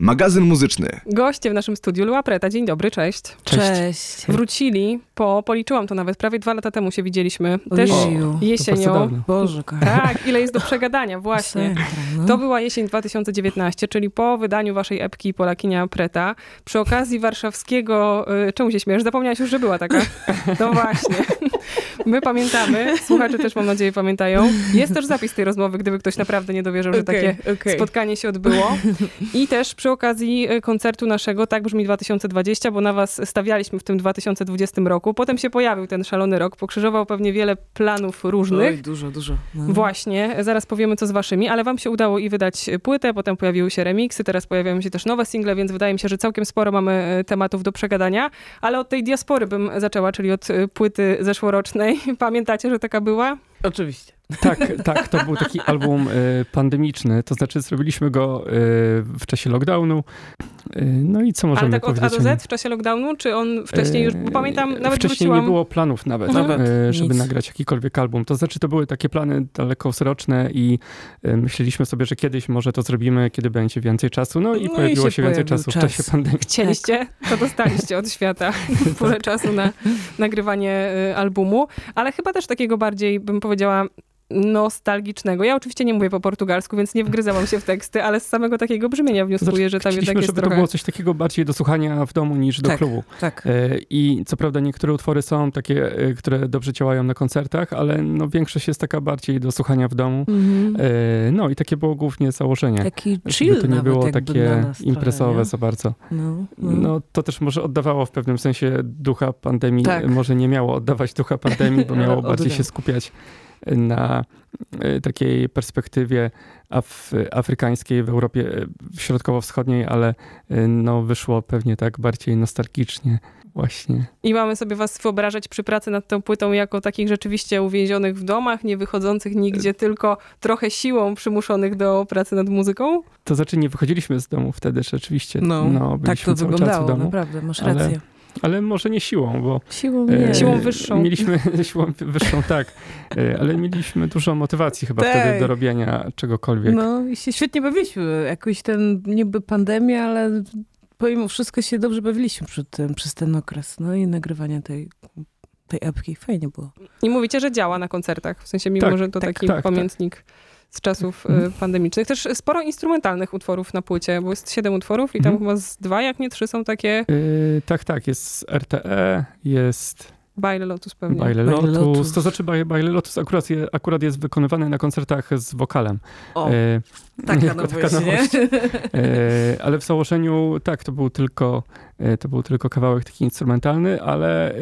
magazyn muzyczny. Goście w naszym studiu Lua Preta. Dzień dobry, cześć. Cześć. Cześć. Wrócili po, policzyłam to nawet, prawie dwa lata temu się widzieliśmy. Też Ojeju. Jesienią. Boże, kochany. Tak, ile jest do przegadania, właśnie. No. To była jesień 2019, czyli po wydaniu waszej epki Polakinia Preta. Przy okazji warszawskiego... y, Czemu się śmiesz? Zapomniałaś już, że była taka. No właśnie. My pamiętamy, słuchacze też mam nadzieję pamiętają. Jest też zapis tej rozmowy, gdyby ktoś naprawdę nie dowierzył, że Okej, takie okej. spotkanie się odbyło. I też przy okazji y, koncertu naszego, tak brzmi 2020, bo na was stawialiśmy w tym 2020 roku. Potem się pojawił ten szalony rok, pokrzyżował pewnie wiele planów różnych. Oj, dużo, dużo. No. Właśnie, zaraz powiemy co z waszymi, ale wam się udało i wydać płytę, potem pojawiły się remiksy, teraz pojawiają się też nowe single, więc wydaje mi się, że całkiem sporo mamy e, tematów do przegadania, ale od tej diaspory bym zaczęła, czyli od płyty zeszłorocznej. Pamiętacie, że taka była? Oczywiście. Tak, tak, to był taki album y, pandemiczny, to znaczy zrobiliśmy go y, w czasie lockdownu. Y, no i co możemy ale tak od A do? Z w czasie lockdownu, czy on wcześniej już, bo Y, pamiętam, nawet Wcześniej wróciłam... nie było planów nawet, Mhm. y, żeby Nic. nagrać jakikolwiek album. To znaczy to były takie plany dalekowzroczne i myśleliśmy sobie, że kiedyś może to zrobimy, kiedy będzie więcej czasu. No i No i pojawiło się się więcej czasu w czas. czasie pandemii. Chcieliście, to dostaliście od świata pulę czasu na nagrywanie y, albumu, ale chyba też takiego bardziej, bym powiedziała, nostalgicznego. Ja oczywiście nie mówię po portugalsku, więc nie wgryzałam się w teksty, ale z samego takiego brzmienia wnioskuję, że tam jednak jest żeby trochę... to było coś takiego bardziej do słuchania w domu niż do Tak. klubu. Tak. E, I co prawda niektóre utwory są takie, e, które dobrze działają na koncertach, ale no większość jest taka bardziej do słuchania w domu. Mhm. E, No i takie było głównie założenie. Taki Żeby chill to nie było takie imprezowe trochę, za bardzo. No, no. No to też może oddawało w pewnym sensie ducha pandemii. Tak. Może nie miało oddawać ducha pandemii, bo miało bardziej się skupiać na e, takiej perspektywie af afrykańskiej w Europie e, środkowo-wschodniej, ale e, no wyszło pewnie tak bardziej nostalgicznie właśnie. I mamy sobie was wyobrażać przy pracy nad tą płytą jako takich rzeczywiście uwięzionych w domach, nie wychodzących nigdzie, tylko trochę siłą przymuszonych do pracy nad muzyką? To znaczy nie wychodziliśmy z domu wtedy rzeczywiście. No, no tak to wyglądało, domu. naprawdę, masz rację. Ale może nie siłą, bo Siłą e, nie. Siłą wyższą. Mieliśmy siłą wyższą, tak. E, Ale mieliśmy dużo motywacji chyba Tak. wtedy do robienia czegokolwiek. No i się świetnie bawiliśmy. Jakoś ten niby pandemia, ale pomimo wszystko się dobrze bawiliśmy przed tym, przez ten okres. No i nagrywanie tej, tej epki. Fajnie było. I mówicie, że działa na koncertach, w sensie mimo, Tak, że to tak, taki tak, tak. Z czasów y, Mhm. pandemicznych. Też sporo instrumentalnych utworów na płycie, bo jest siedem utworów i tam Mhm. chyba z dwa, jak nie trzy, są takie E, tak, tak, jest RTE, jest Bajle Lotus pewnie. Baile Baile Lotus. Lotus. To znaczy Baile, Baile Lotus akurat, je, akurat jest wykonywany na koncertach z wokalem. O, E, taka jako nowość, taka nie? nowość. E, ale w założeniu tak, to był tylko, e, to był tylko kawałek taki instrumentalny, ale e,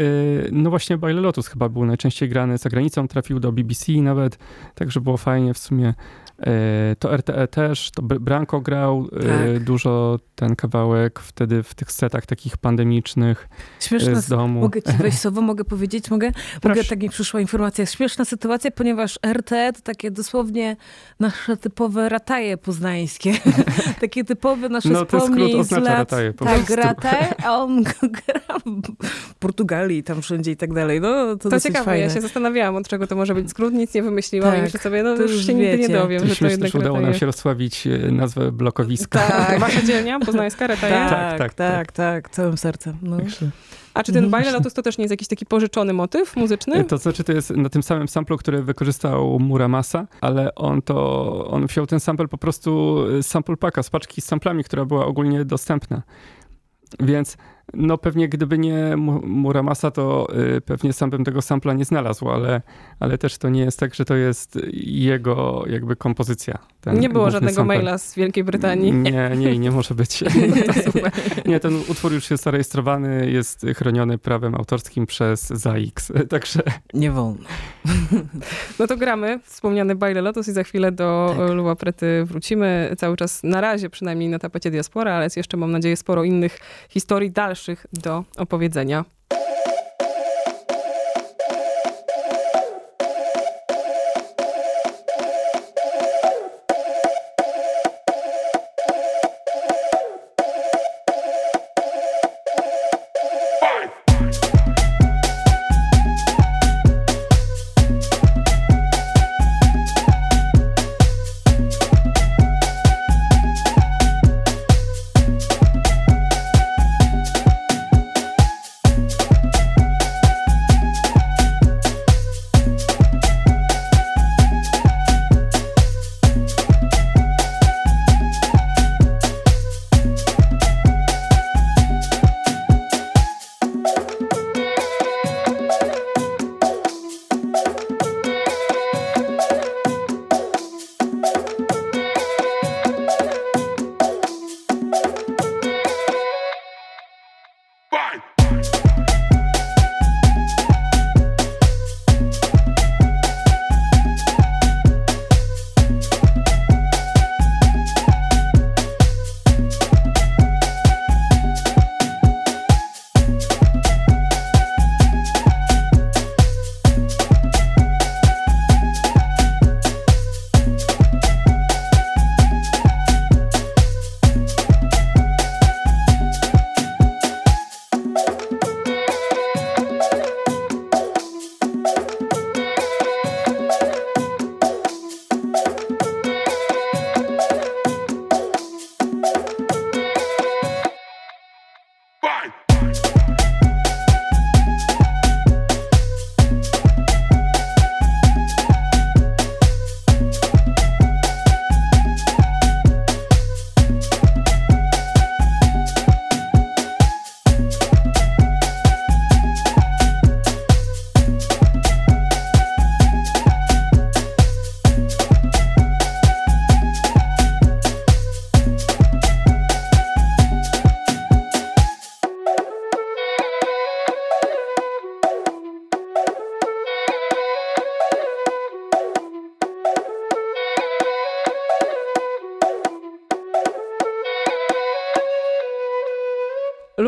no właśnie Baile Lotus chyba był najczęściej grany za granicą, trafił do BBC nawet, także było fajnie w sumie. E, To RTE też, to Br- Branko grał e, Tak. dużo ten kawałek wtedy w tych setach takich pandemicznych Śmieszna e, z domu. Mogę ci wejść słowo, mogę powiedzieć, mogę? Mogę, tak mi przyszła informacja. Śmieszna sytuacja, ponieważ RT to takie dosłownie nasze typowe rataje poznańskie. takie typowe nasze No, wspomnień z lat. rataje po tak, prostu. rataje, a on gra w Portugalii, tam wszędzie i tak dalej. No, to, To ciekawe, fajne. ja się zastanawiałam, od czego to może być skrót, nic nie wymyśliłam Tak, i myślę sobie, no to już się nigdy nie wiecie. dowiem, Że to jednak że udało nam się rozsławić e, nazwę blokowiska. Tak. Wasza dzielnia, poznańska, rataje? Tak, Tak, tak, tak, tak, całym sercem. No. A czy ten Bajle Lotus to też nie jest jakiś taki pożyczony motyw muzyczny? E, To znaczy, to jest na tym samym samplu, który wykorzystał Muramasa, ale on to, on wziął ten sample po prostu z sample packa, z paczki z samplami, która była ogólnie dostępna. Więc no pewnie gdyby nie Mu- Muramasa, to y, pewnie sam bym tego sampla nie znalazł, ale, ale też to nie jest tak, że to jest jego jakby kompozycja. ten nie było żadnego sample. maila z Wielkiej Brytanii. Nie, nie, nie może być. Super. Nie, ten utwór już jest zarejestrowany, jest chroniony prawem autorskim przez ZAX, także Nie wolno. No to gramy wspomniany Bajle Lotus i za chwilę do Tak. Lua Prety wrócimy. Cały czas na razie przynajmniej na tapecie diaspora, ale jest jeszcze mam nadzieję sporo innych historii dalszych do opowiedzenia.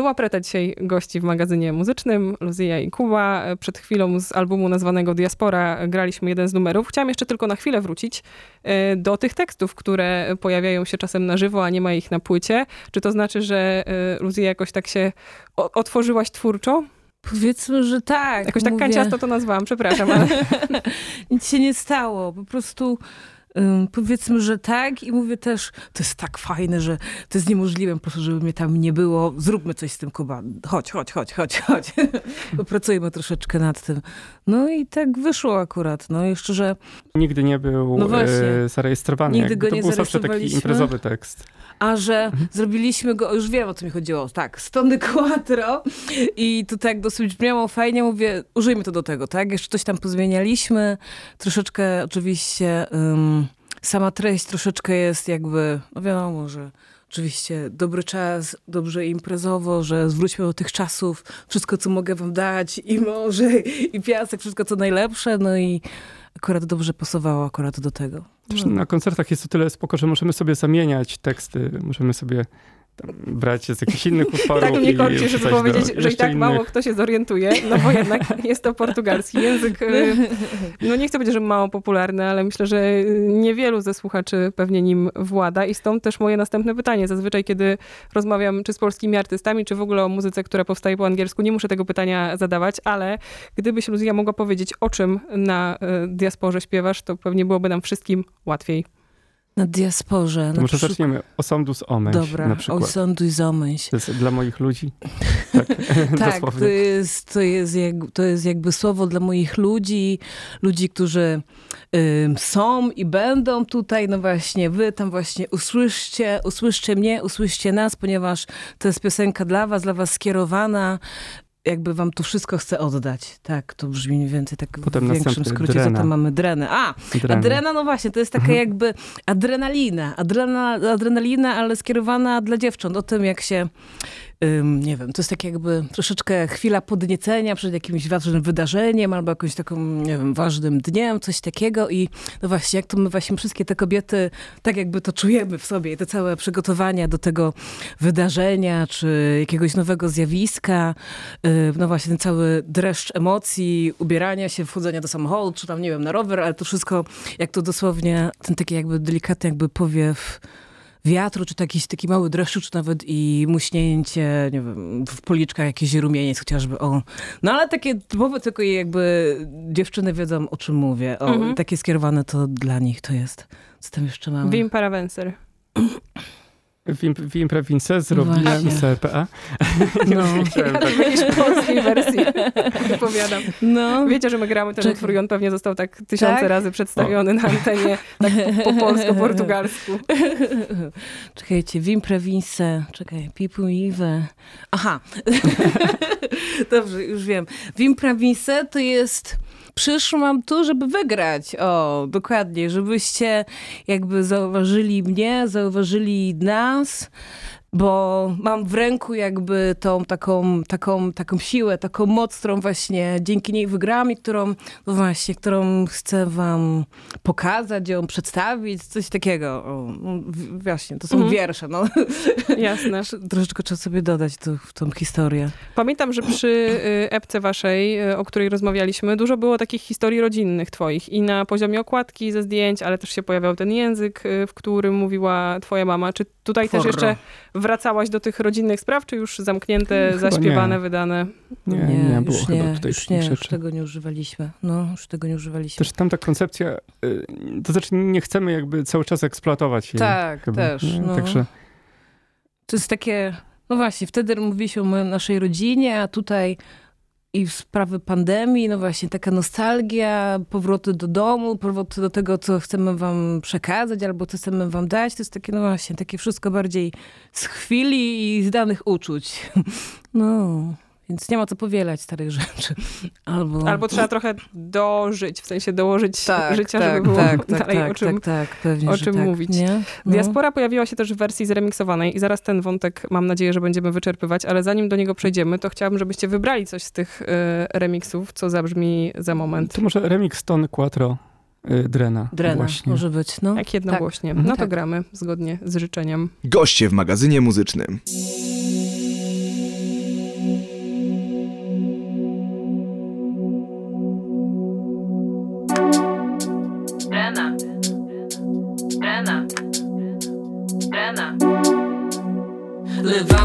Lua Preta dzisiaj gości w magazynie muzycznym, Luzja i Kuba. Przed chwilą z albumu nazwanego Diaspora graliśmy jeden z numerów. Chciałam jeszcze tylko na chwilę wrócić e, do tych tekstów, które pojawiają się czasem na żywo, a nie ma ich na płycie. Czy to znaczy, że e, Luzja jakoś tak się otworzyłaś twórczo? Powiedzmy, że tak. Jakoś tak kanciasto to nazwałam, przepraszam. Ale... Nic się nie stało. Po prostu powiedzmy, że tak i mówię też, to jest tak fajne, że to jest niemożliwe, po prostu, żeby mnie tam nie było, zróbmy coś z tym, Kuba, chodź, chodź, chodź, chodź, chodź. Popracujmy troszeczkę nad tym. No i tak wyszło akurat, no jeszcze, że... Nigdy nie był no e, zarejestrowany. Nigdy go to nie był zawsze taki imprezowy tekst. A że mhm. zrobiliśmy go, już wiem o co mi chodziło, tak, Stony Quattro. I to tak dosyć brzmiało fajnie, mówię, użyjmy to do tego, tak, jeszcze coś tam pozmienialiśmy, troszeczkę oczywiście um, sama treść troszeczkę jest jakby, no wiadomo, że oczywiście dobry czas, dobrze imprezowo, że zwróćmy do tych czasów, wszystko co mogę wam dać i może i piasek, wszystko co najlepsze, no i akurat dobrze pasowało akurat do tego. Na koncertach jest o tyle spoko, że możemy sobie zamieniać teksty, możemy sobie brać z jakichś innych utworów. tak mnie korci, żeby powiedzieć, że i tak innych. mało kto się zorientuje, no bo jednak jest to portugalski język. Y, no nie chcę powiedzieć, że mało popularny, ale myślę, że niewielu ze słuchaczy pewnie nim włada i stąd też moje następne pytanie. Zazwyczaj, kiedy rozmawiam czy z polskimi artystami, czy w ogóle o muzyce, która powstaje po angielsku, nie muszę tego pytania zadawać, ale gdybyś Luzja mogła powiedzieć, o czym na y, diasporze śpiewasz, to pewnie byłoby nam wszystkim łatwiej. Na diasporze. To może przykład... zaczniemy Osądus Omęś Dobra, na przykład. Osądus Omęś. To jest dla moich ludzi? Tak, tak to, jest, to, jest jak, to jest jakby słowo dla moich ludzi, ludzi, którzy y, są i będą tutaj, no właśnie, wy tam właśnie usłyszcie, usłyszcie mnie, usłyszcie nas, ponieważ to jest piosenka dla was, dla was skierowana, jakby wam tu wszystko chcę oddać. Tak, to brzmi mniej więcej tak Potem w większym skrócie, drena. co tam mamy drenę. A, drena. adrena, no właśnie, to jest taka mhm. jakby adrenalina. Adrena, adrenalina, ale skierowana dla dziewcząt. O tym, jak się nie wiem, to jest tak jakby troszeczkę chwila podniecenia przed jakimś ważnym wydarzeniem albo jakimś taką, nie wiem, ważnym dniem, coś takiego i no właśnie, jak to my właśnie wszystkie te kobiety tak jakby to czujemy w sobie i te całe przygotowania do tego wydarzenia czy jakiegoś nowego zjawiska, no właśnie ten cały dreszcz emocji, ubierania się, wchodzenia do samochodu, czy tam, nie wiem, na rower, ale to wszystko, jak to dosłownie, ten taki jakby delikatny jakby powiew wiatru, czy jakiś taki mały dreszcz, czy nawet i muśnięcie, nie wiem, w policzkach jakiś rumieniec chociażby, o. No ale takie typowe tylko jakby dziewczyny wiedzą, o czym mówię. O, mhm. takie skierowane to dla nich to jest. Co tam jeszcze mamy? Wim Paravenser. W, w Imprawince zrobiłem CPA. No. tak. jakiejś polskiej wersji opowiadam. No. Wiecie, że my gramy ten utwór i on pewnie został tak tysiące tak? razy przedstawiony o. na antenie tak po, po polsko-portugalsku. Czekajcie, w Imprawince, czekaj, Pipu Iwe. Aha. Dobrze, już wiem. W Imprawince to jest przyszłam tu, żeby wygrać. O, dokładnie, żebyście jakby zauważyli mnie, zauważyli nas bo mam w ręku jakby tą taką, taką, taką siłę, taką moc, którą właśnie dzięki niej wygrałam i którą, no właśnie, którą chcę wam pokazać, ją przedstawić, coś takiego. O, no, właśnie, to są mhm. wiersze, no. Jasne. Troszeczkę trzeba sobie dodać to, tą historię. Pamiętam, że przy y, epce waszej, y, o której rozmawialiśmy, dużo było takich historii rodzinnych twoich i na poziomie okładki ze zdjęć, ale też się pojawiał ten język, y, w którym mówiła twoja mama. Czy tutaj też jeszcze wracałaś do tych rodzinnych spraw, czy już zamknięte, Chyba zaśpiewane, nie. wydane? Nie, nie, nie było już chyba nie, tutaj już nie, już tego nie używaliśmy. No, już tego nie używaliśmy. Też tamta koncepcja, y, to znaczy nie chcemy jakby cały czas eksploatować jej. Tak, chyba, też. No. Także... To jest takie, no właśnie, wtedy mówiliśmy o naszej rodzinie, a tutaj i sprawy pandemii, no właśnie taka nostalgia, powroty do domu, powroty do tego, co chcemy wam przekazać albo co chcemy wam dać, to jest takie, no właśnie, takie wszystko bardziej z chwili i z danych uczuć. No. Więc nie ma co powielać starych rzeczy. Albo, Albo trzeba trochę dożyć, w sensie dołożyć tak, życia, tak, żeby było tak, tak, dalej tak, o czym, tak, tak, pewnie, o czym tak, mówić. Nie? No. Diaspora pojawiła się też w wersji zremiksowanej i zaraz ten wątek mam nadzieję, że będziemy wyczerpywać, ale zanim do niego przejdziemy, to chciałabym, żebyście wybrali coś z tych y, remixów, co zabrzmi za moment. To może remix Ton Quattro. Y, Drena. Drena, właśnie. może być, no. Jak jednogłośnie. Tak. No to tak. gramy zgodnie z życzeniem. Goście w magazynie muzycznym.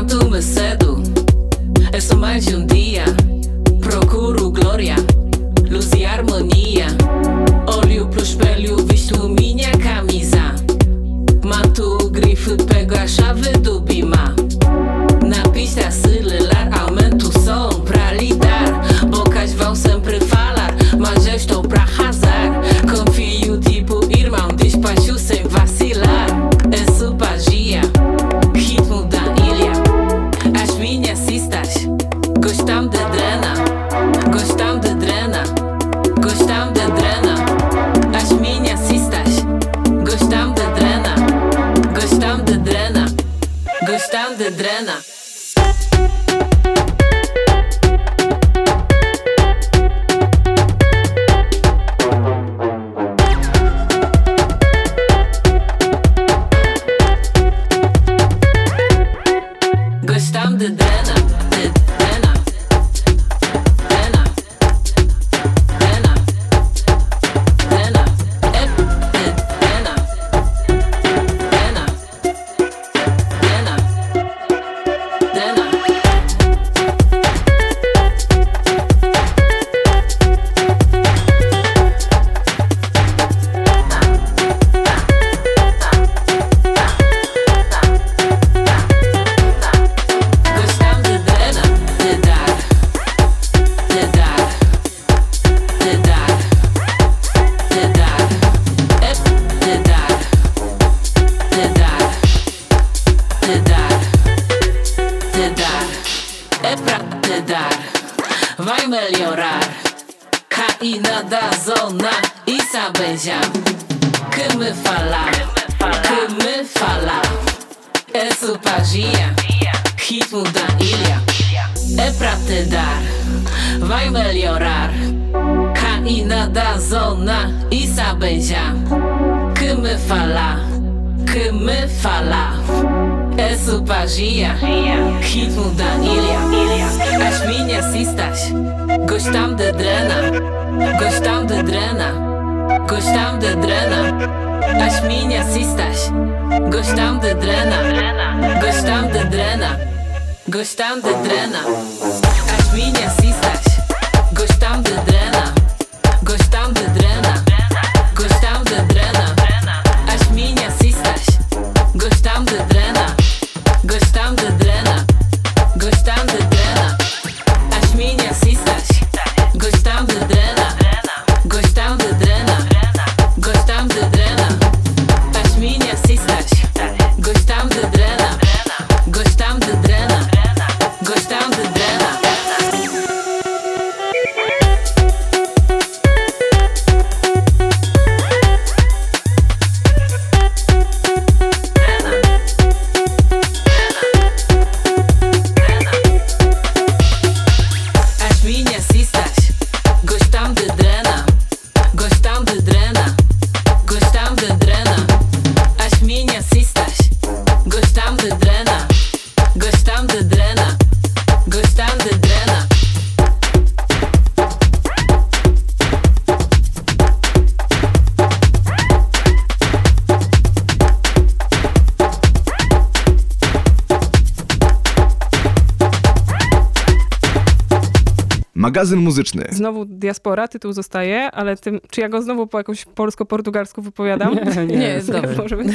Levanto-me cedo, é só mais um dia. Procuro glória, Caína da zona e já que me falar, que me falar. É supagia, ritmo da ilha. É pra te dar, vai melhorar. Caína da zona e já que me falar, que me falar. É supagia, ritmo da ilha. As minhas cistas gostam de drena, gostam de drena, gostam de drena. As minhas cistas gostam de drena, gostam de drena, gostam de drena. As minhas cistas gostam de drena, gostam de drena, Magazyn muzyczny. Znowu diaspora, tytuł zostaje, ale tym, czy ja go znowu po jakoś polsko-portugalsku wypowiadam? Nie, nie, Nie, jest dobrze. Może być.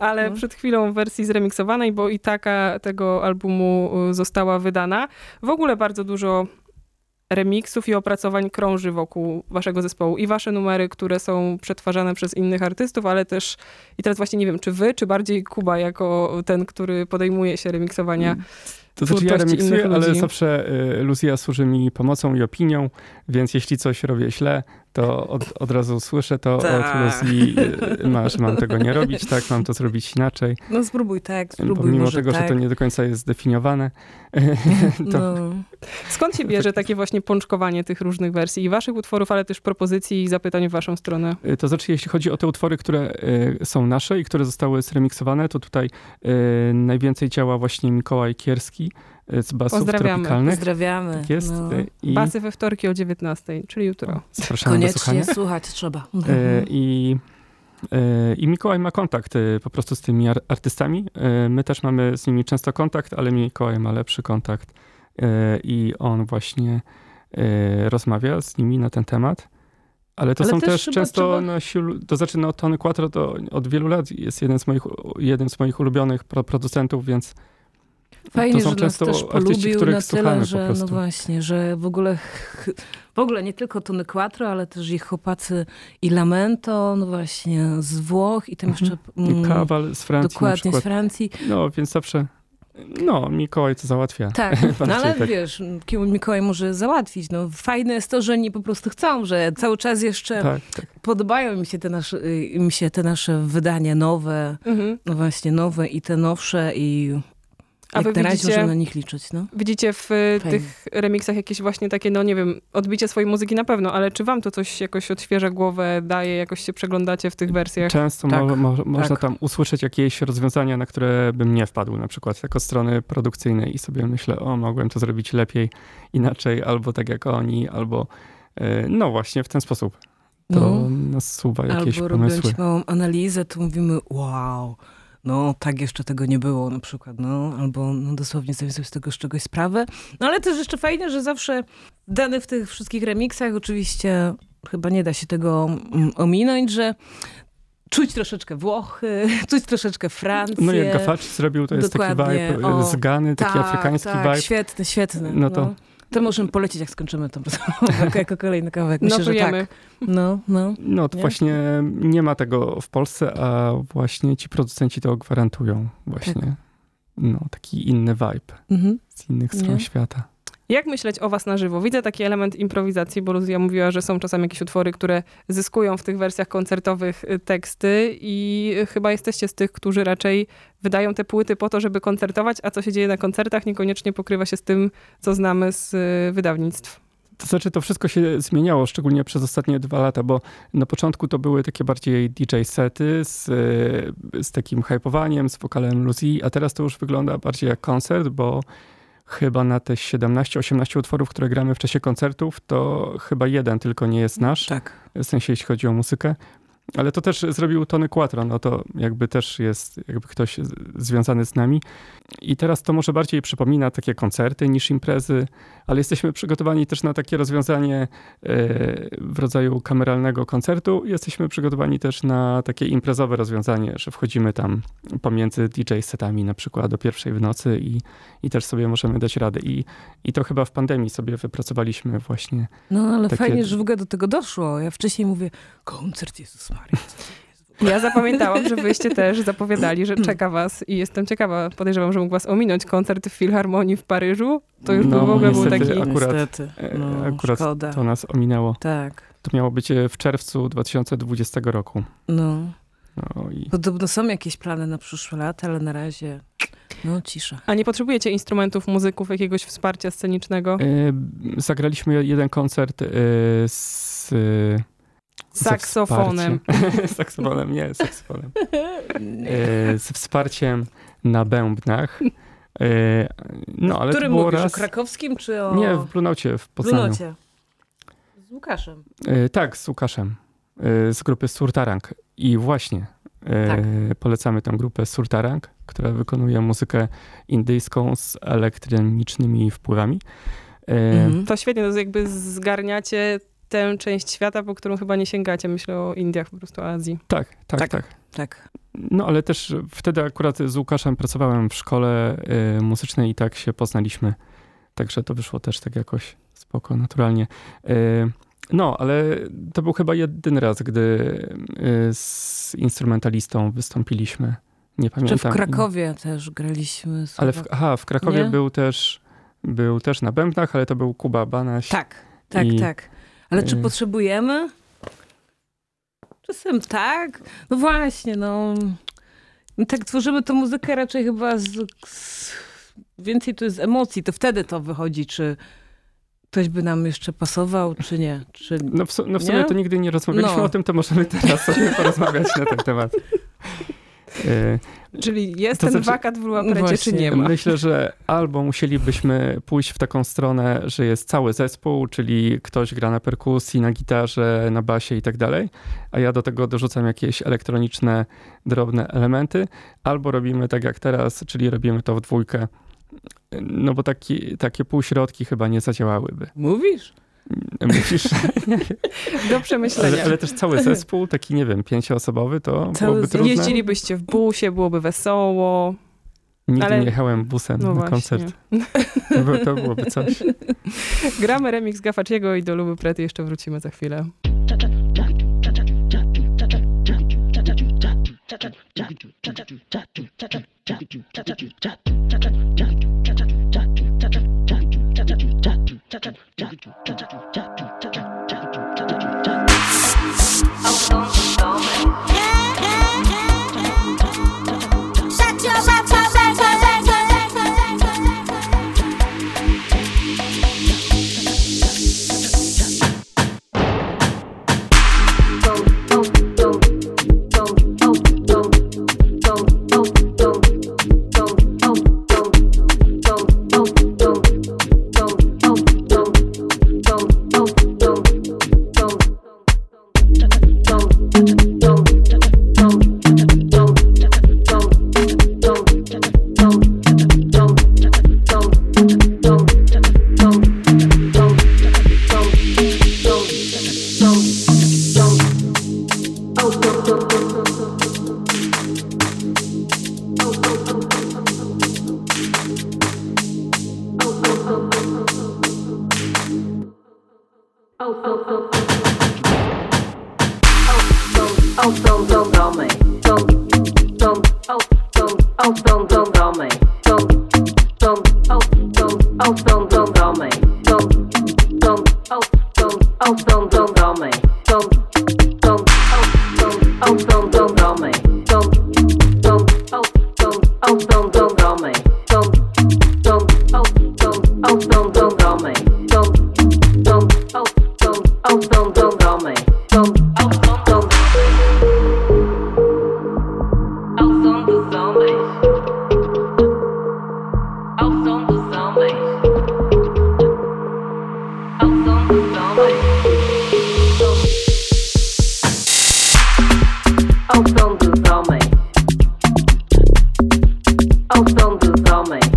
Ale No. przed chwilą w wersji zremiksowanej, bo i taka tego albumu y, została wydana. W ogóle bardzo dużo remiksów i opracowań krąży wokół waszego zespołu i wasze numery, które są przetwarzane przez innych artystów, ale też i teraz właśnie nie wiem, czy wy, czy bardziej Kuba jako ten, który podejmuje się remiksowania To znaczy ja innych ale ludzi. zawsze y, Lucia służy mi pomocą i opinią, więc jeśli coś robię źle, to od, od razu słyszę to Tak. od Lucy, ma, że mam tego nie robić, tak, mam to zrobić inaczej. No spróbuj tak, spróbuj Pomimo może tego, tak. że to nie do końca jest zdefiniowane. to, No. Skąd się bierze takie właśnie pączkowanie tych różnych wersji i waszych utworów, ale też propozycji i zapytań w waszą stronę? Y, To znaczy, jeśli chodzi o te utwory, które y, są nasze i które zostały zremiksowane, to tutaj y, najwięcej działa właśnie Mikołaj Kierski z basów Pozdrawiamy. tropikalnych. Pozdrawiamy. Tak Jest No. y, i Basy we wtorki o 19, czyli jutro. zapraszamy. Koniecznie słuchać trzeba. Y, I E, I Mikołaj ma kontakt e, po prostu z tymi ar- artystami. E, My też mamy z nimi często kontakt, ale Mikołaj ma lepszy kontakt e, i on właśnie e, rozmawia z nimi na ten temat. Ale to Ale są też też często trzeba- nasi, to znaczy no Tony Quattro to od wielu lat jest jeden z moich, jeden z moich ulubionych pro- producentów, więc Fajnie, to są że nas często też artyści, polubił których na słuchamy tyle, że no właśnie, że w ogóle w ogóle nie tylko Tony Quattro, ale też ich chłopacy i Lamento, no właśnie z Włoch i tam Mhm. jeszcze mm, Kawal z Francji na dokładnie z. Francji. No, więc zawsze, no, Mikołaj to załatwia. Tak, no ale tak. wiesz, kim Mikołaj może załatwić. No, fajne jest to, że oni po prostu chcą, że cały czas jeszcze Tak, tak. podobają mi się, te nasze, y, mi się te nasze wydania nowe, Mhm. no właśnie nowe i te nowsze i A jak wy na razie widzicie- możemy na nich liczyć, no. Widzicie w Fajnie. tych remixach jakieś właśnie takie, no nie wiem, odbicie swojej muzyki na pewno, ale czy wam to coś jakoś odświeża głowę, daje, jakoś się przeglądacie w tych wersjach? Często Tak, mo, mo, można tak. tam usłyszeć jakieś rozwiązania, na które bym nie wpadł, na przykład jako strony produkcyjnej i sobie myślę, o, mogłem to zrobić lepiej, inaczej, albo tak jak oni, albo e, no właśnie w ten sposób. To No. nasuwa jakieś Albo pomysły. robiąc małą analizę, to mówimy, wow, no tak jeszcze tego nie było na przykład, no, albo no, dosłownie sobie z tego z czegoś sprawę. No ale też jeszcze fajnie, że zawsze dane w tych wszystkich remixach, oczywiście chyba nie da się tego mm, ominąć, że czuć troszeczkę Włochy, czuć troszeczkę Francję. No jak Gafaci zrobił, to jest taki Dokładnie, vibe o, z Gany, taki tak, afrykański tak, vibe. świetny, świetny. No to- To możemy polecić, jak skończymy tą rozmowę, jako kolejny kawałek. Myślę, że tak. No, no. No to Nie? właśnie nie ma tego w Polsce, a właśnie ci producenci to gwarantują. Właśnie, Tak. no taki inny vibe Mhm. z innych stron Nie? świata. Jak myśleć o was na żywo? Widzę taki element improwizacji, bo Luzja mówiła, że są czasami jakieś utwory, które zyskują w tych wersjach koncertowych y, teksty i y, chyba jesteście z tych, którzy raczej wydają te płyty po to, żeby koncertować, a co się dzieje na koncertach niekoniecznie pokrywa się z tym, co znamy z y, wydawnictw. To znaczy, to wszystko się zmieniało, szczególnie przez ostatnie dwa lata, bo na początku to były takie bardziej DJ sety z, z takim hypowaniem, z wokalem Lucy, a teraz to już wygląda bardziej jak koncert, bo chyba na te 17-18 utworów, które gramy w czasie koncertów, to chyba jeden tylko nie jest nasz, Tak. w sensie jeśli chodzi o muzykę. Ale to też zrobił Tony Quattro, no to jakby też jest jakby ktoś związany z nami. I teraz to może bardziej przypomina takie koncerty niż imprezy, ale jesteśmy przygotowani też na takie rozwiązanie e, w rodzaju kameralnego koncertu. Jesteśmy przygotowani też na takie imprezowe rozwiązanie, że wchodzimy tam pomiędzy DJ setami na przykład do pierwszej w nocy i, i też sobie możemy dać radę. I, I to chyba w pandemii sobie wypracowaliśmy właśnie. No ale Takie- fajnie, że w ogóle do tego doszło. Ja wcześniej mówię, koncert Jezus Ja zapamiętałam, że wyście też zapowiadali, że czeka was i jestem ciekawa, podejrzewam, że mógł was ominąć koncert w Filharmonii w Paryżu. To już No, był w ogóle był niestety, taki... akurat, Niestety. e, No, akurat szkoda. To nas ominęło. Tak. To miało być e, w czerwcu 2020 roku. No. No i Podobno są jakieś plany na przyszłe lata, ale na razie no cisza. A nie potrzebujecie instrumentów, muzyków, jakiegoś wsparcia scenicznego? e, zagraliśmy jeden koncert e, z ze Saksofonem. saksofonem, nie, saksofonem. E, z wsparciem na bębnach. E, no, ale W to którym było mówisz? raz... O krakowskim czy o... Nie, w Brunaucie w Poznaniu. Z Łukaszem. E, tak, z Łukaszem. E, z grupy Surtarang. I właśnie e, Tak. polecamy tę grupę Surtarang, która wykonuje muzykę indyjską z elektronicznymi wpływami. E, Mhm. To świetnie, to jakby zgarniacie tę część świata, po którą chyba nie sięgacie. Myślę o Indiach, po prostu o Azji. Tak, tak, Tak. tak. Tak. No ale też wtedy akurat z Łukaszem pracowałem w szkole y, muzycznej i tak się poznaliśmy. Także to wyszło też tak jakoś spoko, naturalnie. Y, no, ale to był chyba jedyny raz, gdy y, z instrumentalistą wystąpiliśmy. Nie Czy pamiętam. w Krakowie też graliśmy. Ale w, aha, w Krakowie Nie? był też, był też na bębnach, ale to był Kuba Banaś. Tak, tak, I- tak. Ale czy y- potrzebujemy? Czasem tak. No właśnie, no. no tak tworzymy tę muzykę raczej chyba z, z... Więcej to jest emocji. To wtedy to wychodzi, czy ktoś by nam jeszcze pasował, czy nie. Czy... No w, no w Nie? sumie to nigdy nie rozmawialiśmy No. o tym, to możemy teraz sobie porozmawiać na ten temat. E, Czyli jest To ten znaczy- wakat w Luaprecie, czy nie ma? Myślę, że albo musielibyśmy pójść w taką stronę, że jest cały zespół, czyli ktoś gra na perkusji, na gitarze, na basie i tak dalej, a ja do tego dorzucam jakieś elektroniczne, drobne elementy, albo robimy tak jak teraz, czyli robimy to w dwójkę. No bo taki, takie półśrodki chyba nie zadziałałyby. Mówisz? Musisz, Do przemyślenia. ale, ale też cały zespół, taki nie wiem, pięcioosobowy, to Cały byłoby trudne. Jeździlibyście w busie, byłoby wesoło. Nigdy ale- nie jechałem busem No na właśnie. koncert. To, to byłoby coś. Gramy remix Gafaciego i do Luby Prety jeszcze wrócimy za chwilę. 站住站住站住站住 som dos homens.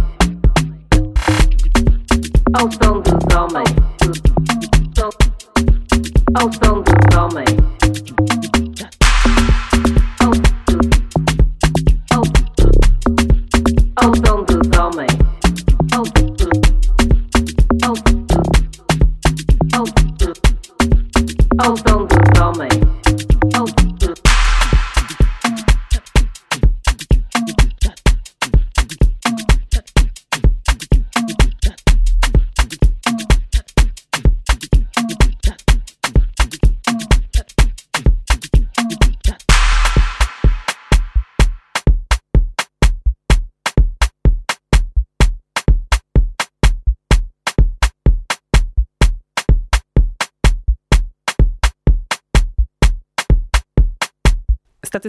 Ao som dos homens. Ao som dos homens.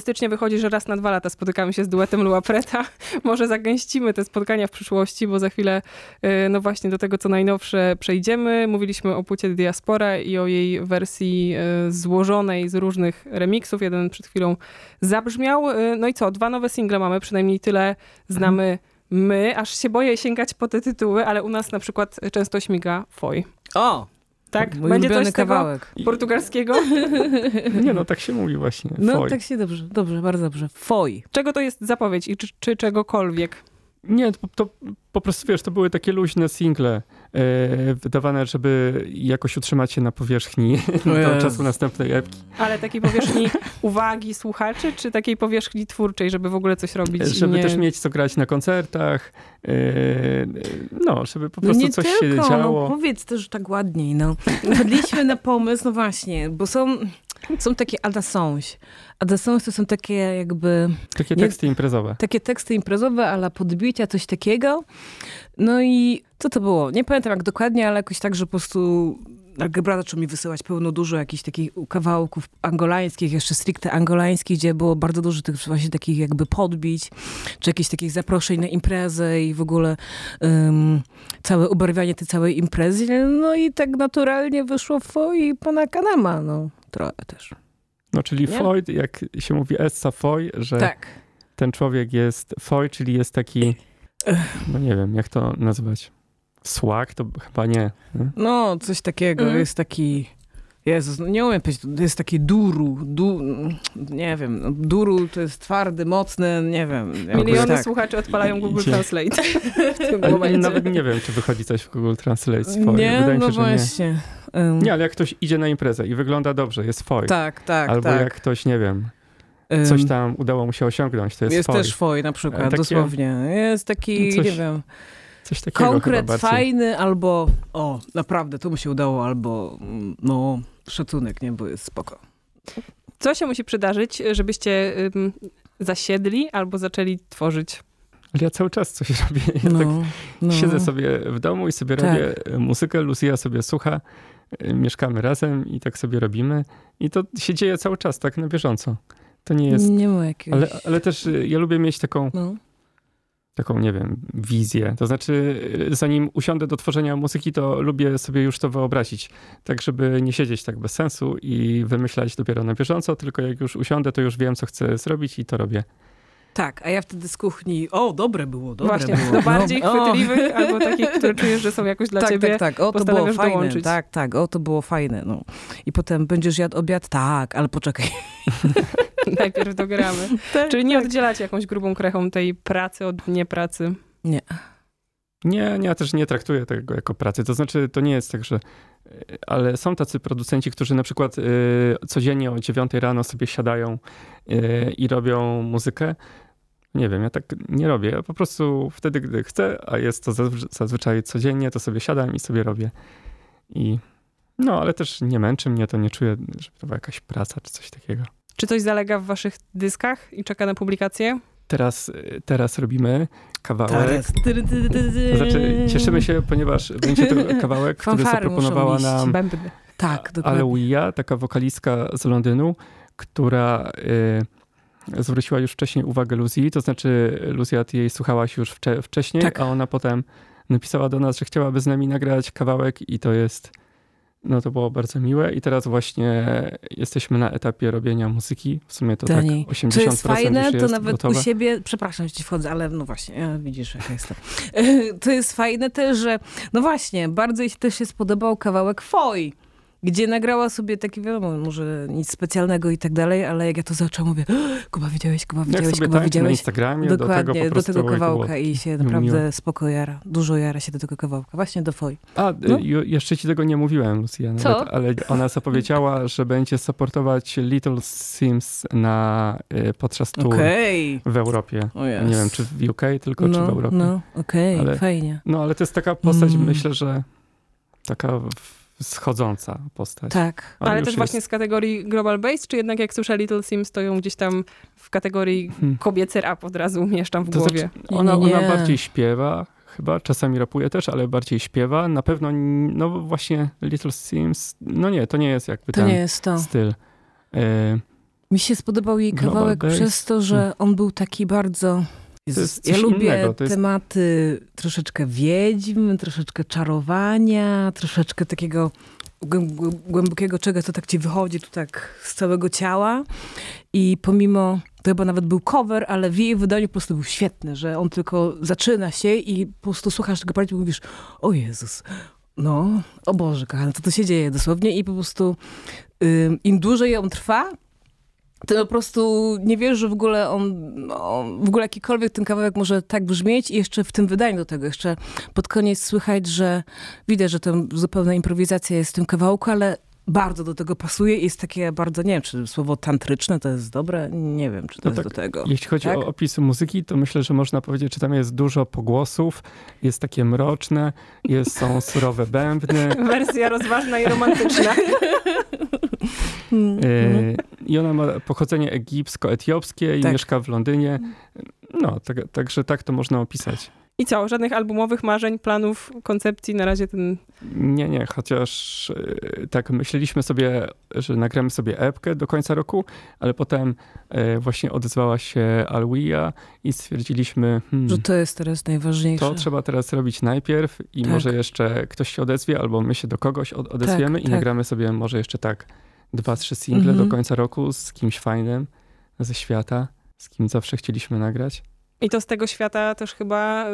Statystycznie wychodzi, że raz na dwa lata spotykamy się z duetem Lua Preta. Może zagęścimy te spotkania w przyszłości, bo za chwilę, y, no właśnie, do tego, co najnowsze przejdziemy. Mówiliśmy o płycie Diaspora i o jej wersji y, złożonej z różnych remixów. Jeden przed chwilą zabrzmiał. Y, No i co, dwa nowe single mamy, przynajmniej tyle znamy my. Aż się boję sięgać po te tytuły, ale u nas na przykład często śmiga Foj. O! Tak? Mój Będzie coś ulubiony kawałek. portugalskiego? Nie no, tak się mówi właśnie. No tak się dobrze, dobrze, bardzo dobrze. Foj. Czego to jest zapowiedź i czy, czy czegokolwiek? Nie, to, to po prostu wiesz, to były takie luźne single wydawane, żeby jakoś utrzymać się na powierzchni do Jezu. czasu następnej epki. Ale takiej powierzchni uwagi słuchaczy, czy takiej powierzchni twórczej, żeby w ogóle coś robić? Żeby nie... też mieć co grać na koncertach, e, no, żeby po No prostu nie coś tylko, się działo. No, powiedz też tak ładniej, no. Wpadliśmy na pomysł, no właśnie, bo są, są takie adasons. Adasons to są takie jakby, Takie nie- teksty imprezowe. takie teksty imprezowe, ale podbicia, coś takiego. No i co to było? Nie pamiętam jak dokładnie, ale jakoś tak, że po prostu Algebra zaczął mi wysyłać pełno dużo jakichś takich kawałków angolańskich, jeszcze stricte angolańskich, gdzie było bardzo dużo tych właśnie takich jakby podbić, czy jakichś takich zaproszeń na imprezę i w ogóle um, całe ubarwianie tej całej imprezy. No i tak naturalnie wyszło foi pana Kanema, no trochę też. No czyli Nie? Foy, jak się mówi Essa Foy, że Tak. ten człowiek jest Foy, czyli jest taki, no nie wiem, jak to nazwać? Słak? To chyba nie. nie? No, coś takiego. Mhm. Jest taki... Jezus, no nie umiem powiedzieć, to jest taki duru, du, nie wiem, no, duru to jest twardy, mocny, nie wiem. Miliony tak. słuchaczy odpalają Google. Translate w tym momencie. nawet nie wiem, czy wychodzi coś w Google Translate Foy. Nie, Wydaje mi no się, że nie. właśnie. Ym, Nie, ale jak ktoś idzie na imprezę i wygląda dobrze, jest Foy. Tak, tak, Albo tak. jak ktoś, nie wiem, coś tam udało mu się osiągnąć, to jest, Jest też foj na przykład, Takie- dosłownie. Jest taki, Coś nie wiem, Coś takiego konkret fajny albo o, naprawdę, to mu się udało, albo no, szacunek, nie, bo jest spoko. Co się musi przydarzyć, żebyście ym, zasiedli albo zaczęli tworzyć? Ale ja cały czas coś robię. Ja No, tak no. siedzę sobie w domu i sobie Tak. robię muzykę, Lucia sobie słucha, y, mieszkamy razem i tak sobie robimy. I to się dzieje cały czas, tak na bieżąco. To nie jest... Nie ma jakiegoś... Ale, ale też y, ja lubię mieć taką, No. Taką, nie wiem, wizję. To znaczy, y, zanim usiądę do tworzenia muzyki, to lubię sobie już to wyobrazić. Tak, żeby nie siedzieć tak bez sensu i wymyślać dopiero na bieżąco, tylko jak już usiądę, to już wiem, co chcę zrobić i to robię. Tak, a ja wtedy z kuchni, o, dobre było, dobre Właśnie, było. do bardziej no, o. chwytliwych albo takich, które czujesz, że są jakoś dla tak, ciebie. tak, tak, o, to było fajne, dołączyć. tak, tak, o, to było fajne, no. I potem będziesz jadł obiad? Tak, ale poczekaj. Najpierw dogramy. Tak, Czyli nie oddzielacie jakąś grubą krechą tej pracy od niepracy. Nie. Nie, nie, ja też nie traktuję tego jako pracy. To znaczy, to nie jest tak, że. y, Ale są tacy producenci, którzy na przykład y, codziennie o 9 rano sobie siadają y, i robią muzykę. Nie wiem, ja tak nie robię. Ja po prostu wtedy, gdy chcę, a jest to zazwy- zazwyczaj codziennie, to sobie siadam i sobie robię. I no, ale też nie męczy mnie to, nie czuję, że to była jakaś praca czy coś takiego. Czy coś zalega w waszych dyskach i czeka na publikację? Teraz, teraz robimy kawałek. Tyry. To znaczy, cieszymy się, ponieważ będzie to kawałek, który zaproponowała nam Bębny. Tak, dokładnie. Aleluia, taka wokalistka z Londynu, która y, zwróciła już wcześniej uwagę Lucy, to znaczy Lucia, ty jej słuchałaś już wcze, wcześniej, Tak. a ona potem napisała do nas, że chciałaby z nami nagrać kawałek i to jest, no to było bardzo miłe i teraz właśnie jesteśmy na etapie robienia muzyki, w sumie to Dani, tak 80% Co jest fajne, już to jest nawet gotowe. u siebie, przepraszam, że ci wchodzę, ale no właśnie, ja, widzisz, jaka jestem. To jest fajne też, że no właśnie, bardzo jej też się spodobał kawałek Foi, gdzie nagrała sobie taki, wiadomo, może nic specjalnego i tak dalej, ale jak ja to zaczęłam, mówię, Kuba, widziałeś, Kuba, Jak widziałeś, sobie Kuba, na widziałeś? Instagramie, Dokładnie, do tego po do tego kawałka i się naprawdę spoko jara, dużo jara się do tego kawałka, właśnie do Foi. A, No. y, jeszcze ci tego nie mówiłem, Lucia, nawet, Co? ale ona zapowiedziała, że będzie supportować Little Sims na, y, podczas tour Okej. w Europie. O Nie jest. wiem, czy w UK tylko, czy w No, Europie. no, okej, Ale- fajnie. No, ale to jest taka postać, Mm. myślę, że taka w- schodząca postać. Tak. Ale Ale też jest- właśnie z kategorii Global Bass, czy jednak jak słyszę Little Sims, to ją gdzieś tam w kategorii Hmm. kobiecy rap od razu umieszczam w To głowie. znaczy, Nie, ona, nie, nie. ona bardziej śpiewa, chyba, czasami rapuje też, ale bardziej śpiewa. Na pewno, no właśnie Little Sims, no nie, to nie jest jakby To ten nie jest to. styl. E, Mi się spodobał jej kawałek przez to, że on był taki bardzo... Jest ja lubię jest- tematy troszeczkę wiedźm, troszeczkę czarowania, troszeczkę takiego głę- głę- głębokiego czegoś, co tak ci wychodzi tu tak z całego ciała. I pomimo, to chyba nawet był cover, ale w jej wydaniu po prostu był świetny, że on tylko zaczyna się i po prostu słuchasz tego bardziej i mówisz, o Jezus, no, o Boże, kochany, co to się dzieje dosłownie i po prostu im dłużej on trwa, to po prostu nie wiesz, że w ogóle on, no, w ogóle jakikolwiek ten kawałek może tak brzmieć i jeszcze w tym wydaniu do tego, jeszcze pod koniec słychać, że widać, że to zupełna improwizacja jest w tym kawałku, ale bardzo do tego pasuje i jest takie bardzo, nie wiem, czy słowo tantryczne to jest dobre, nie wiem, czy to No jest tak, do tego. Jeśli chodzi Tak? o opis muzyki, to myślę, że można powiedzieć, że tam jest dużo pogłosów, jest takie mroczne, jest, są surowe bębny. Wersja rozważna i romantyczna. E, I ona ma pochodzenie egipsko-etiopskie i Tak. mieszka w Londynie. No, tak, także tak to można opisać. I co? Żadnych albumowych marzeń, planów, koncepcji na razie ten... Nie, nie, chociaż e, tak myśleliśmy sobie, że nagramy sobie epkę do końca roku, ale potem e, właśnie odezwała się Alwia i stwierdziliśmy, hmm, Że to jest teraz najważniejsze. to trzeba teraz robić najpierw i Tak. może jeszcze ktoś się odezwie, albo my się do kogoś od- odezwiemy Tak, i tak. nagramy sobie może jeszcze tak dwa, trzy single Mhm. do końca roku z kimś fajnym ze świata, z kim zawsze chcieliśmy nagrać. I to z tego świata też chyba,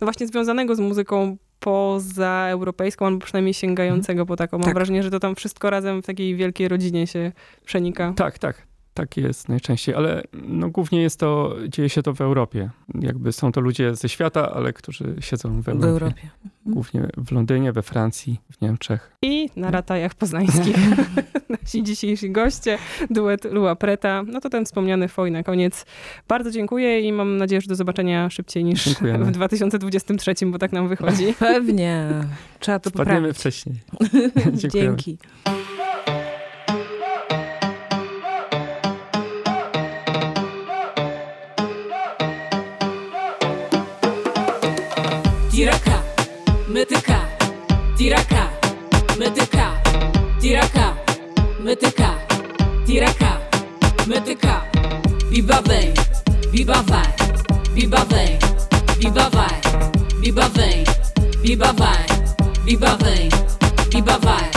no właśnie związanego z muzyką pozaeuropejską, albo przynajmniej sięgającego po taką. Mam Tak. wrażenie, że to tam wszystko razem w takiej wielkiej rodzinie się przenika. Tak, tak. Tak jest najczęściej, ale no, głównie jest to, dzieje się to w Europie. Jakby są to ludzie ze świata, ale którzy siedzą w w Europie. Europie. Głównie w Londynie, we Francji, w Niemczech. I na ratajach poznańskich nasi dzisiejsi goście, duet Lua Preta. No to ten wspomniany Foj na koniec. Bardzo dziękuję i mam nadzieję, że do zobaczenia szybciej niż Dziękujemy. w 2023, bo tak nam wychodzi. Pewnie. Trzeba to Spadniemy poprawić. wcześniej. tira cá, mete cá, tira cá, mete cá, tira cá, mete cá, tira cá, mete cá. Viva bem, viva vai, viva bem, viva vai, viva vem, viva vai, viva vem, viva vai.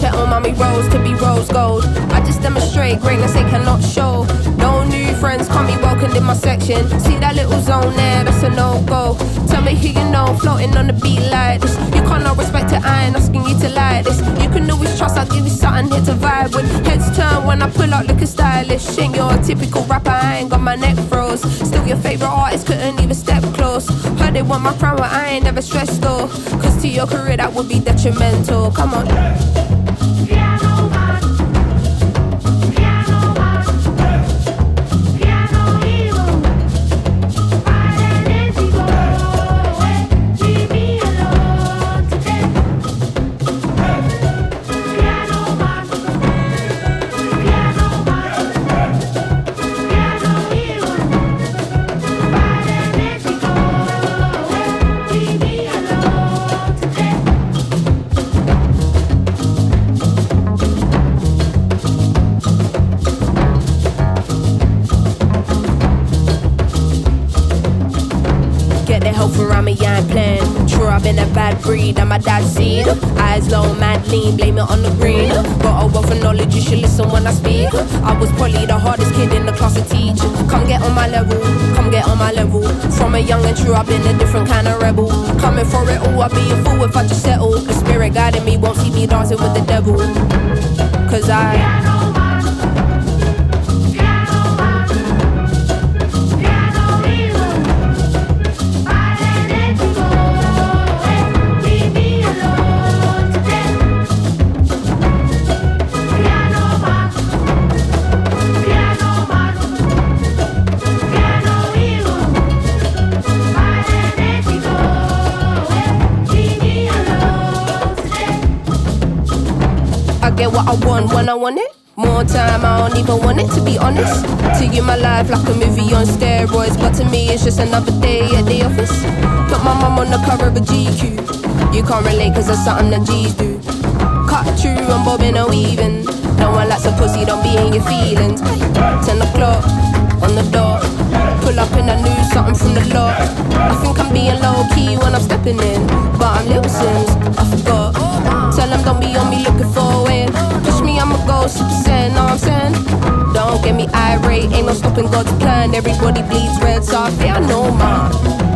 Petal, mommy rose to be rose gold. I just demonstrate greatness they cannot show. No new friends can't be welcomed in my section. See that little zone there, that's a no go. Tell me who you know, floating on the beat like this. You can't not respect it, I ain't asking you to like this. You can always trust, I'll give you something here to vibe with. Heads turn when I pull out looking stylish. Ain't your typical rapper, I ain't got my neck froze. Still your favorite artist, couldn't even step close. Heard they want my crown, but I ain't never stressed though. Cause to your career that would be detrimental. Come on. Been a bad breed, I'm my dad's seed. Eyes low, mad lean, blame it on the green. Got a wealth of knowledge, you should listen when I speak. I was probably the hardest kid in the class to teach. Come get on my level, come get on my level. From a young and true, I've been a different kind of rebel. Coming for it all, I'd be a fool if I just settle. The spirit guiding me won't see me dancing with the devil. Cause I. even want it to be honest. To you, my life like a movie on steroids, but to me, it's just another day at the office. Put my mum on the cover of a GQ. You can't relate, cause that's something that G's do. Cut through, I'm bobbing and weaving. No one likes a pussy, don't be in your feelings. 10 o'clock on the dot. Pull up in a new something from the lot. I think I'm being low key when I'm stepping in, but I'm Lil Sims, I forgot. Tell them don't be on me looking for it. I'ma go super saiyan, know what I'm saying? Don't get me irate, ain't no stopping God's plan. Everybody bleeds red, so I fear no man.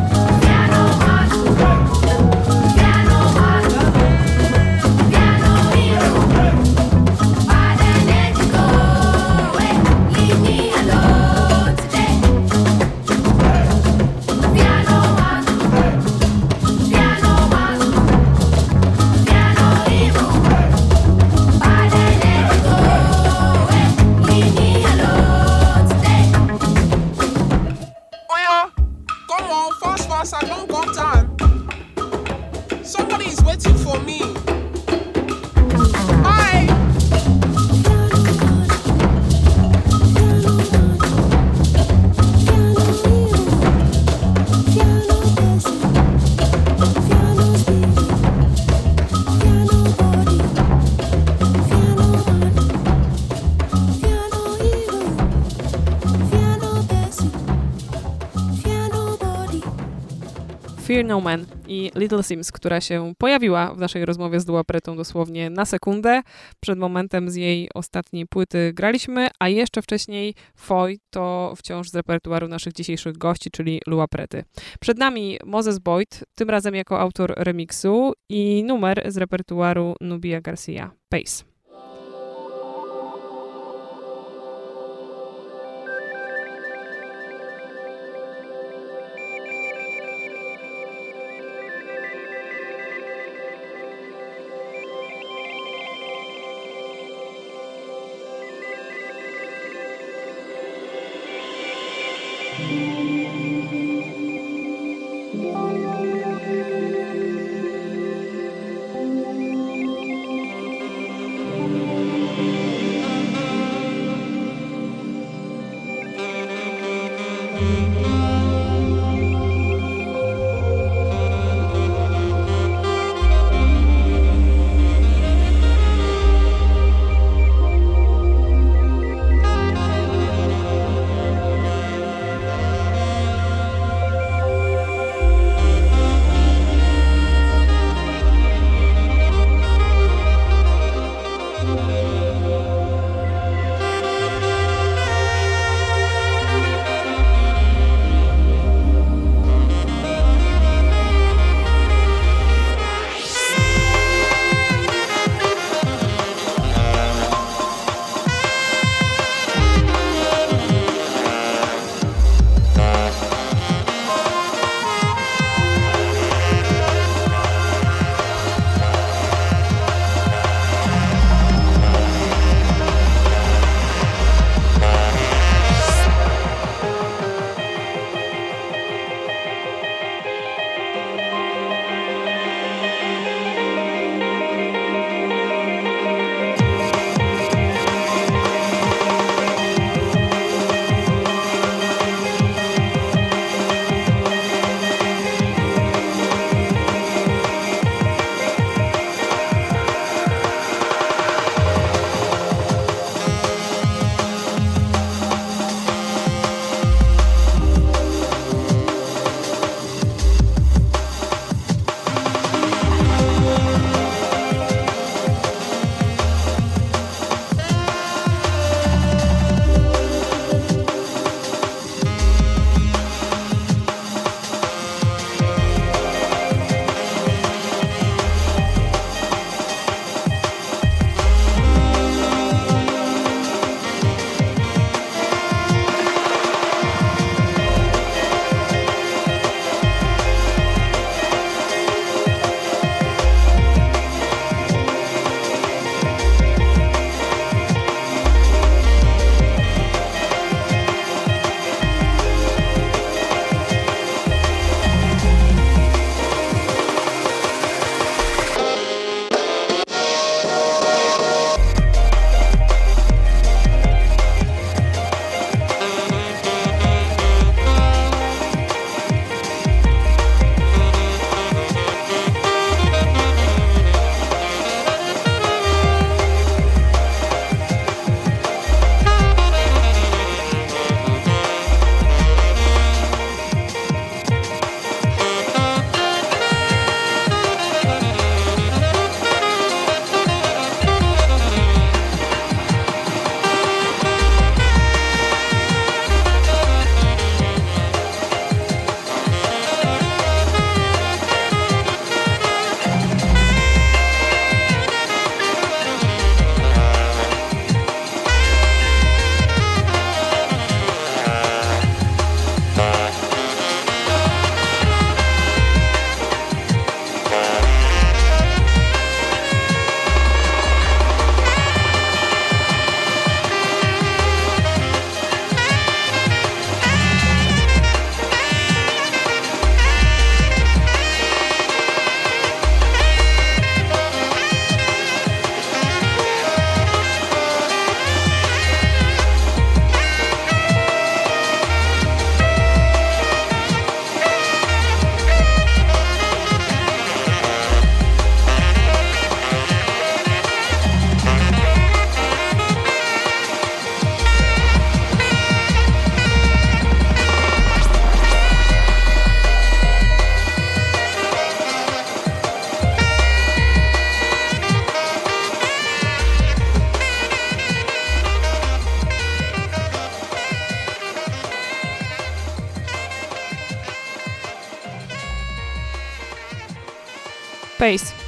Fear No Man i Little Sims, która się pojawiła w naszej rozmowie z Duapretą dosłownie na sekundę. Przed momentem z jej ostatniej płyty graliśmy, a jeszcze wcześniej Foy to wciąż z repertuaru naszych dzisiejszych gości, czyli Lua Prety. Przed nami Moses Boyd, tym razem jako autor remiksu i numer z repertuaru Nubia Garcia, Pace.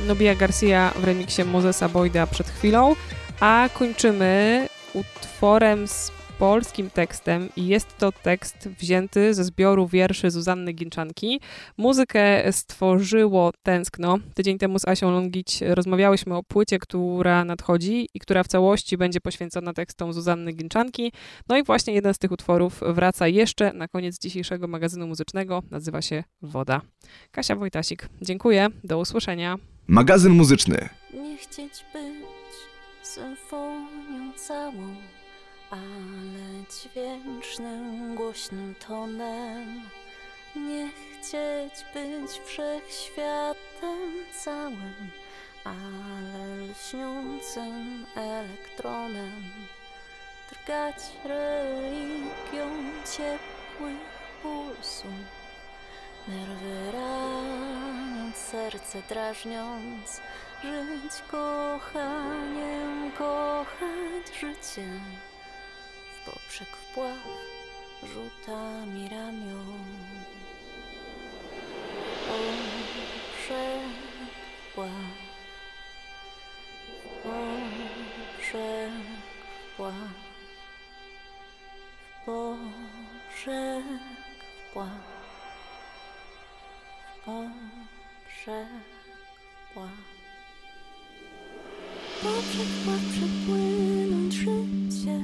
Nubia Garcia w remiksie Mozesa Boyda przed chwilą, a kończymy utworem z polskim tekstem i jest to tekst wzięty ze zbioru wierszy Zuzanny Ginczanki. Muzykę stworzyło Tęskno. Tydzień temu z Asią Longić rozmawiałyśmy o płycie, która nadchodzi i która w całości będzie poświęcona tekstom Zuzanny Ginczanki. No i właśnie jeden z tych utworów wraca jeszcze na koniec dzisiejszego magazynu muzycznego. Nazywa się Woda. Kasia Wojtasik, dziękuję. Do usłyszenia. Magazyn muzyczny. Nie chcieć być symfonią całą, ale dźwięcznym, głośnym tonem. Nie chcieć być wszechświatem całym, ale lśniącym elektronem. Drgać religią ciepłych pulsów. Nerwy raniąc, serce drażniąc, żyć kochaniem, kochać życie. W poprzek wpław rzutami ramion. Poprzek wpław, poprzek wpław, poprzek wpław. Poprzek wpław. Poprzek wpław przepłynąć życie.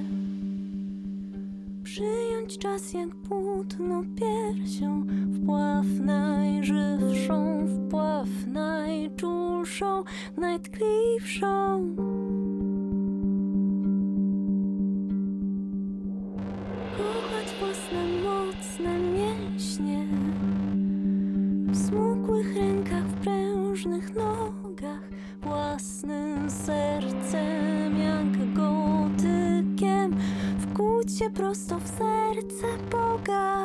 Przyjąć czas jak płótno piersią. Wpław najżywszą, wpław najczulszą, najtkliwszą. Kochać własne mocne się prosto w serce Boga.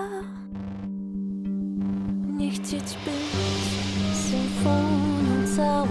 Nie chcieć być symfonią całą,